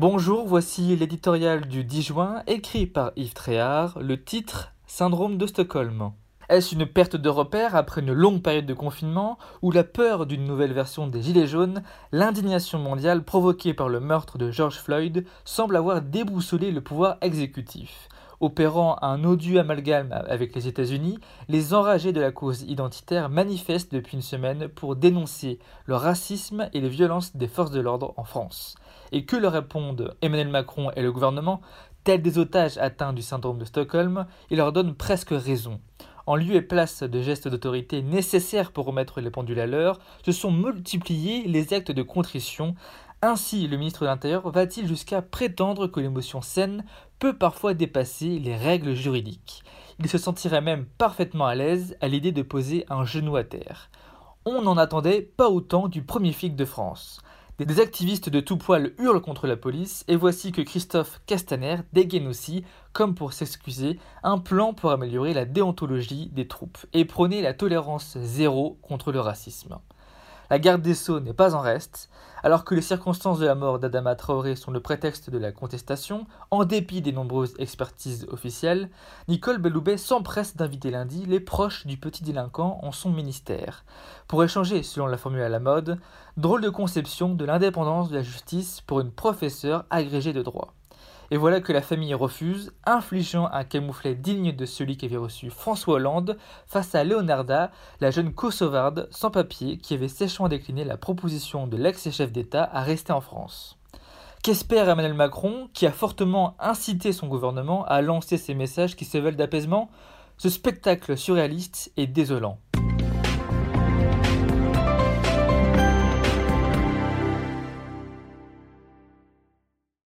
Bonjour, voici l'éditorial du 10 juin, écrit par Yves Tréhard, le titre Syndrome de Stockholm. Est-ce une perte de repère après une longue période de confinement ou la peur d'une nouvelle version des Gilets jaunes? L'indignation mondiale provoquée par le meurtre de George Floyd semble avoir déboussolé le pouvoir exécutif. Opérant un odieux amalgame avec les États-Unis, les enragés de la cause identitaire manifestent depuis une semaine pour dénoncer le racisme et les violences des forces de l'ordre en France. Et que leur répondent Emmanuel Macron et le gouvernement, tels des otages atteints du syndrome de Stockholm, ils leur donnent presque raison. En lieu et place de gestes d'autorité nécessaires pour remettre les pendules à l'heure, se sont multipliés les actes de contrition. Ainsi, le ministre de l'Intérieur va-t-il jusqu'à prétendre que l'émotion saine peut parfois dépasser les règles juridiques Il se sentirait même parfaitement à l'aise à l'idée de poser un genou à terre. On n'en attendait pas autant du premier flic de France. Des activistes de tout poil hurlent contre la police, et voici que Christophe Castaner dégaine aussi, comme pour s'excuser, un plan pour améliorer la déontologie des troupes et prôner la tolérance zéro contre le racisme. La garde des Sceaux n'est pas en reste. Alors que les circonstances de la mort d'Adama Traoré sont le prétexte de la contestation, en dépit des nombreuses expertises officielles, Nicole Belloubet s'empresse d'inviter lundi les proches du petit délinquant en son ministère, pour échanger, selon la formule à la mode, drôle de conception de l'indépendance de la justice pour une professeure agrégée de droit. Et voilà que la famille refuse, infligeant un camouflet digne de celui qu'avait reçu François Hollande face à Leonarda, la jeune kosovarde sans papier qui avait sèchement décliné la proposition de l'ex-chef d'État à rester en France. Qu'espère Emmanuel Macron, qui a fortement incité son gouvernement à lancer ces messages qui se veulent d'apaisement? Ce spectacle surréaliste est désolant.